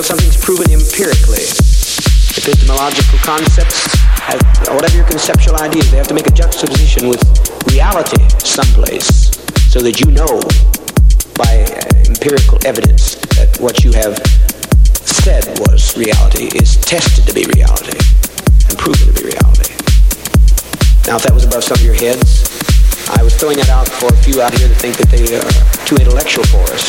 until something's proven empirically. Epistemological concepts, have, whatever your conceptual ideas, they have to make a juxtaposition with reality someplace so that you know by uh, empirical evidence that what you have said was reality is tested to be reality and proven to be reality. Now, if that was above some of your heads, I was throwing that out for a few out here that think that they are too intellectual for us.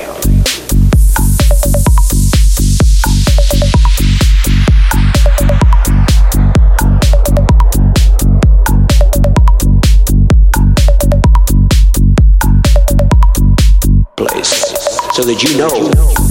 so that you know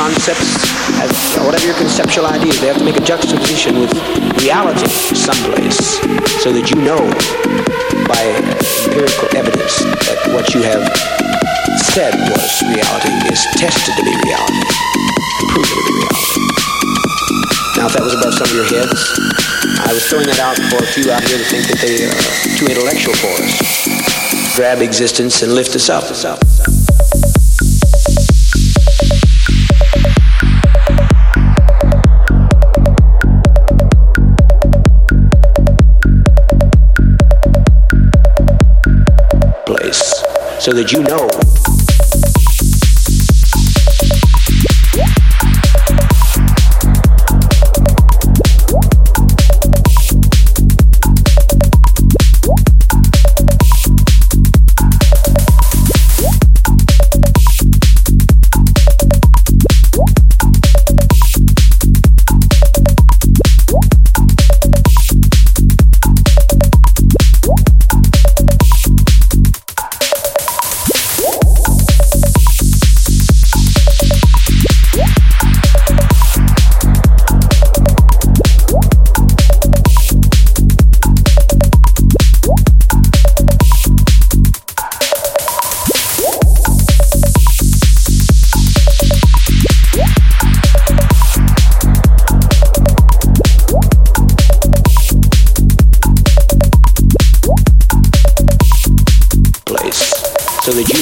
concepts, as whatever your conceptual ideas, they have to make a juxtaposition with reality someplace so that you know by empirical evidence that what you have said was reality is tested to be reality, proven to be reality. Now, if that was above some of your heads, I was throwing that out for a few out here to think that they are too intellectual for us. Grab existence and lift us up. Place so that you know.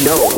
No.